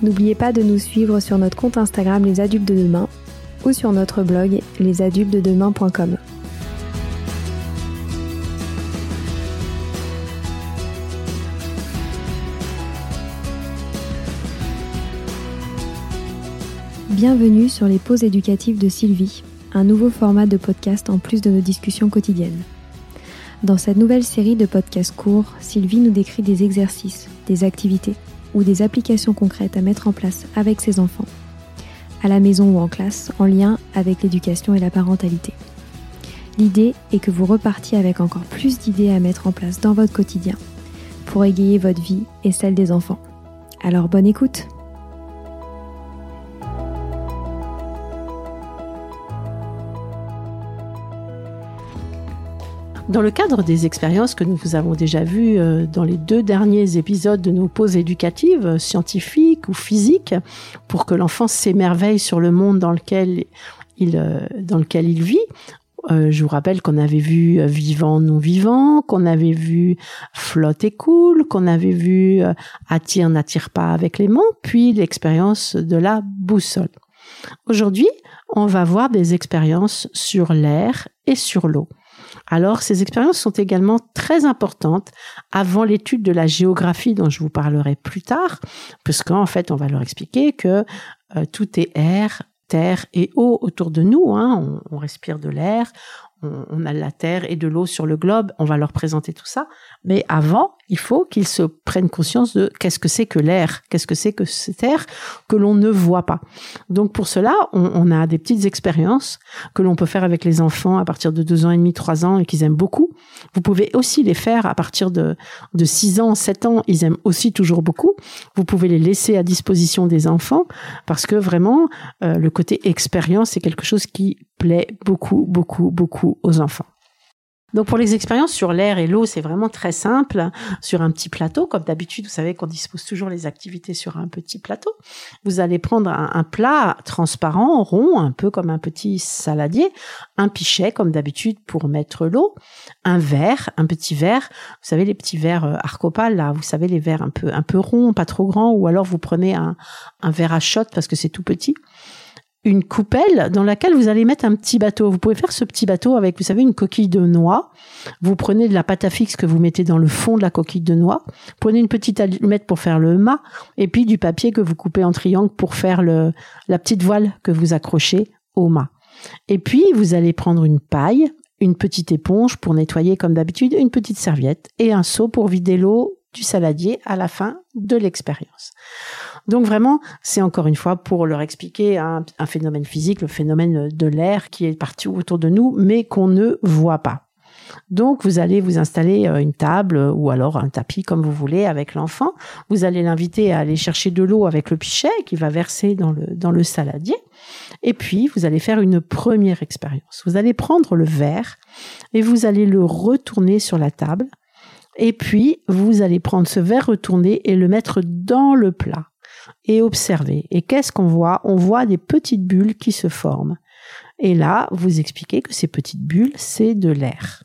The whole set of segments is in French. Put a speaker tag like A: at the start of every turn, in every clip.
A: N'oubliez pas de nous suivre sur notre compte Instagram Les Adultes de Demain ou sur notre blog lesadultesdedemain.com. Bienvenue sur les pauses éducatives de Sylvie, un nouveau format de podcast en plus de nos discussions quotidiennes. Dans cette nouvelle série de podcasts courts, Sylvie nous décrit des exercices, des activités ou des applications concrètes à mettre en place avec ses enfants, à la maison ou en classe, en lien avec l'éducation et la parentalité. L'idée est que vous repartiez avec encore plus d'idées à mettre en place dans votre quotidien pour égayer votre vie et celle des enfants. Alors bonne écoute
B: Dans le cadre des expériences que nous avons déjà vues euh, dans les deux derniers épisodes de nos pauses éducatives, euh, scientifiques ou physiques, pour que l'enfant s'émerveille sur le monde dans lequel il, euh, dans lequel il vit, je vous rappelle qu'on avait vu vivant, non vivant, qu'on avait vu flotte et cool, qu'on avait vu attire, n'attire pas avec les mains, puis l'expérience de la boussole. Aujourd'hui, on va voir des expériences sur l'air et sur l'eau. Alors, ces expériences sont également très importantes avant l'étude de la géographie dont je vous parlerai plus tard, puisqu'en fait, on va leur expliquer que euh, tout est air, terre et eau autour de nous. Hein. On, respire de l'air, on, on, a la terre et de l'eau sur le globe. On va leur présenter tout ça. Mais avant, il faut qu'ils se prennent conscience de qu'est-ce que c'est que l'air, qu'est-ce que c'est que cet air que l'on ne voit pas. Donc pour cela, on, on a des petites expériences que l'on peut faire avec les enfants à partir de deux ans et demi, trois ans et qu'ils aiment beaucoup. Vous pouvez aussi les faire à partir de, de 6 ans, 7 ans, ils aiment aussi toujours beaucoup. Vous pouvez les laisser à disposition des enfants parce que vraiment, euh, le côté expérience, c'est quelque chose qui plaît beaucoup, beaucoup, beaucoup aux enfants. Donc pour les expériences sur l'air et l'eau, c'est vraiment très simple. Sur un petit plateau, comme d'habitude, vous savez qu'on dispose toujours les activités sur un petit plateau. Vous allez prendre un, plat transparent, rond, un peu comme un petit saladier, un pichet comme d'habitude pour mettre l'eau, un verre, un petit verre. Vous savez les petits verres euh, arcopales là, vous savez les verres un peu un peu ronds, pas trop grands, ou alors vous prenez un, un verre à shot parce que c'est tout petit une coupelle dans laquelle vous allez mettre un petit bateau. Vous pouvez faire ce petit bateau avec, vous savez, une coquille de noix. Vous prenez de la pâte à fixe que vous mettez dans le fond de la coquille de noix. Prenez une petite allumette pour faire le mât et puis du papier que vous coupez en triangle pour faire la petite voile que vous accrochez au mât. Et puis, vous allez prendre une paille, une petite éponge pour nettoyer comme d'habitude, une petite serviette et un seau pour vider l'eau du saladier à la fin de l'expérience. Donc vraiment, c'est encore une fois pour leur expliquer un, phénomène physique, le phénomène de l'air qui est partout autour de nous, mais qu'on ne voit pas. Donc, vous allez vous installer euh, une table ou alors un tapis comme vous voulez avec l'enfant. Vous allez l'inviter à aller chercher de l'eau avec le pichet qui va verser dans le, dans le saladier. Et puis, vous allez faire une première expérience. Vous allez prendre le verre et vous allez le retourner sur la table. Et puis, vous allez prendre ce verre retourné et le mettre dans le plat et observer. Et qu'est-ce qu'on voit? On voit des petites bulles qui se forment. Et là, vous expliquez que ces petites bulles, c'est de l'air.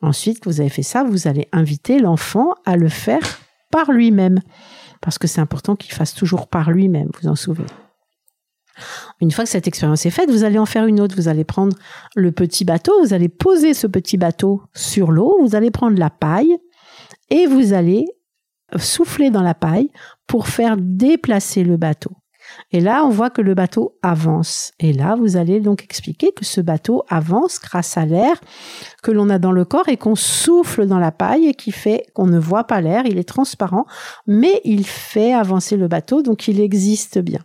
B: Ensuite vous avez fait ça, vous allez inviter l'enfant à le faire par lui-même. Parce que c'est important qu'il fasse toujours par lui-même, vous en souvenez. Une fois que cette expérience est faite, vous allez en faire une autre. Vous allez prendre le petit bateau, vous allez poser ce petit bateau sur l'eau, vous allez prendre la paille et vous allez souffler dans la paille pour faire déplacer le bateau. Et là, on voit que le bateau avance. Et là, vous allez donc expliquer que ce bateau avance grâce à l'air que l'on a dans le corps et qu'on souffle dans la paille et qui fait qu'on ne voit pas l'air. Il est transparent, mais il fait avancer le bateau, donc il existe bien.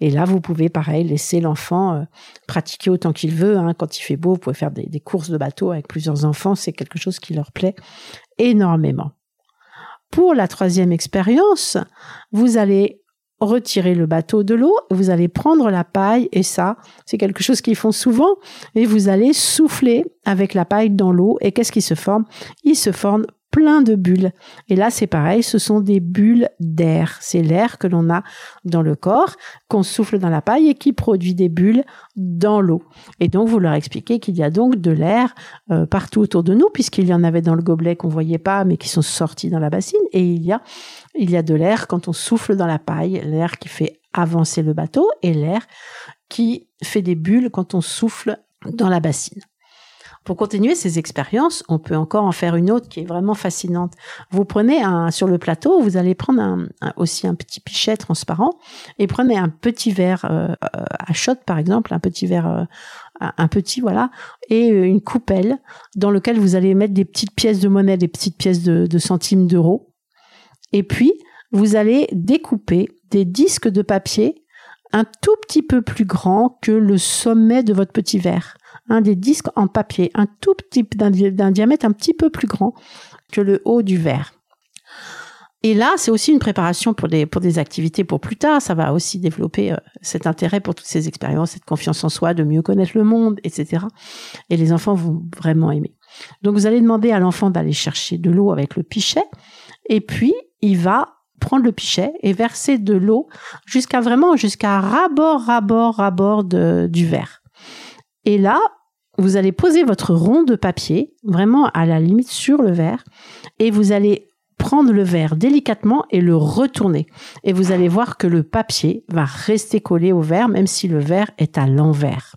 B: Et là, vous pouvez, pareil, laisser l'enfant euh, pratiquer autant qu'il veut. Hein. Quand il fait beau, vous pouvez faire des, des courses de bateau avec plusieurs enfants. C'est quelque chose qui leur plaît énormément. Pour la troisième expérience, vous allez retirer le bateau de l'eau, vous allez prendre la paille et ça, c'est quelque chose qu'ils font souvent et vous allez souffler avec la paille dans l'eau et qu'est-ce qui se forme? Il se forme plein de bulles. Et là, c'est pareil, ce sont des bulles d'air. C'est l'air que l'on a dans le corps, qu'on souffle dans la paille et qui produit des bulles dans l'eau. Et donc, vous leur expliquez qu'il y a donc de l'air euh, partout autour de nous, puisqu'il y en avait dans le gobelet qu'on voyait pas, mais qui sont sortis dans la bassine. Et il y a, il y a de l'air quand on souffle dans la paille, l'air qui fait avancer le bateau et l'air qui fait des bulles quand on souffle dans la bassine. Pour continuer ces expériences, on peut encore en faire une autre qui est vraiment fascinante. Vous prenez un, sur le plateau, vous allez prendre aussi un petit pichet transparent et prenez un petit verre euh, à shot par exemple, un petit verre, euh, un petit voilà, et une coupelle dans lequel vous allez mettre des petites pièces de monnaie, des petites pièces de, de centimes d'euros. Et puis vous allez découper des disques de papier un tout petit peu plus grands que le sommet de votre petit verre un des disques en papier, un tout petit, d'un diamètre un petit peu plus grand que le haut du verre. Et là, c'est aussi une préparation pour des, pour des activités pour plus tard. Ça va aussi développer euh, cet intérêt pour toutes ces expériences, cette confiance en soi, de mieux connaître le monde, etc. Et les enfants vont vraiment aimer. Donc, vous allez demander à l'enfant d'aller chercher de l'eau avec le pichet. Et puis, il va prendre le pichet et verser de l'eau jusqu'à vraiment, jusqu'à rabord, rabord, rabord du verre. Et là, vous allez poser votre rond de papier, vraiment à la limite sur le verre, et vous allez prendre le verre délicatement et le retourner. Et vous allez voir que le papier va rester collé au verre, même si le verre est à l'envers.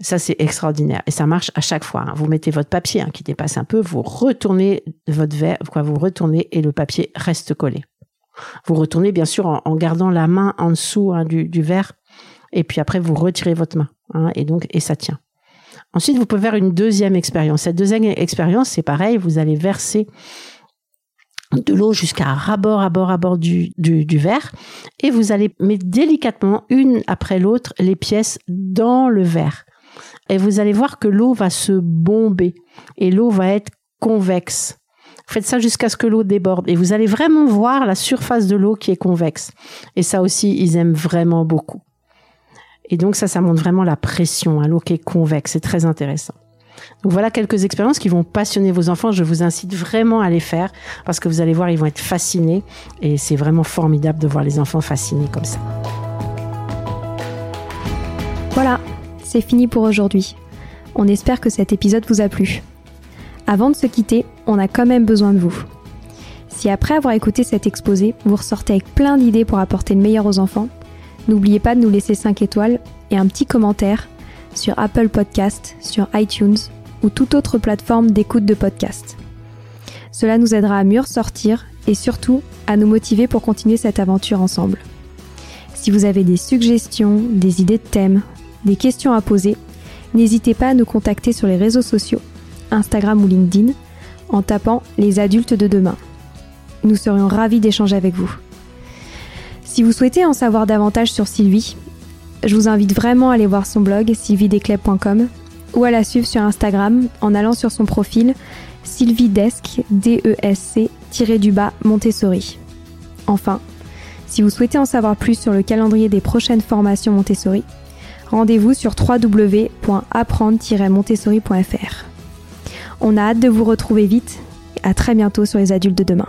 B: Ça, c'est extraordinaire. Et ça marche à chaque fois. Hein. Vous mettez votre papier hein, qui dépasse un peu, vous retournez votre verre, vous retournez et le papier reste collé. Vous retournez, bien sûr, en, gardant la main en dessous hein, du, du verre. Et puis après, vous retirez votre main. et donc, et ça tient. Ensuite, vous pouvez faire une deuxième expérience. Cette deuxième expérience, c'est pareil, vous allez verser de l'eau jusqu'à rabord, à bord, du, du, verre, et vous allez mettre délicatement, une après l'autre, les pièces dans le verre. Et vous allez voir que l'eau va se bomber, et l'eau va être convexe. Faites ça jusqu'à ce que l'eau déborde, et vous allez vraiment voir la surface de l'eau qui est convexe. Et ça aussi, ils aiment vraiment beaucoup. Et donc ça, ça montre vraiment la pression, un l'eau qui est convexe. C'est très intéressant. Donc voilà quelques expériences qui vont passionner vos enfants. Je vous incite vraiment à les faire parce que vous allez voir, ils vont être fascinés. Et c'est vraiment formidable de voir les enfants fascinés comme ça.
A: Voilà, c'est fini pour aujourd'hui. On espère que cet épisode vous a plu. Avant de se quitter, on a quand même besoin de vous. Si après avoir écouté cet exposé, vous ressortez avec plein d'idées pour apporter le meilleur aux enfants, N'oubliez pas de nous laisser 5 étoiles et un petit commentaire sur Apple Podcast, sur iTunes ou toute autre plateforme d'écoute de podcast. Cela nous aidera à mieux ressortir et surtout à nous motiver pour continuer cette aventure ensemble. Si vous avez des suggestions, des idées de thèmes, des questions à poser, n'hésitez pas à nous contacter sur les réseaux sociaux, Instagram ou LinkedIn, en tapant les adultes de demain. Nous serions ravis d'échanger avec vous. Si vous souhaitez en savoir davantage sur Sylvie, je vous invite vraiment à aller voir son blog sylvidescleb.com ou à la suivre sur Instagram en allant sur son profil Sylvie Desk, D-E-S-C-du-bas Montessori. Enfin, si vous souhaitez en savoir plus sur le calendrier des prochaines formations Montessori, rendez-vous sur www.apprendre-montessori.fr. On a hâte de vous retrouver vite. À très bientôt sur les adultes de demain.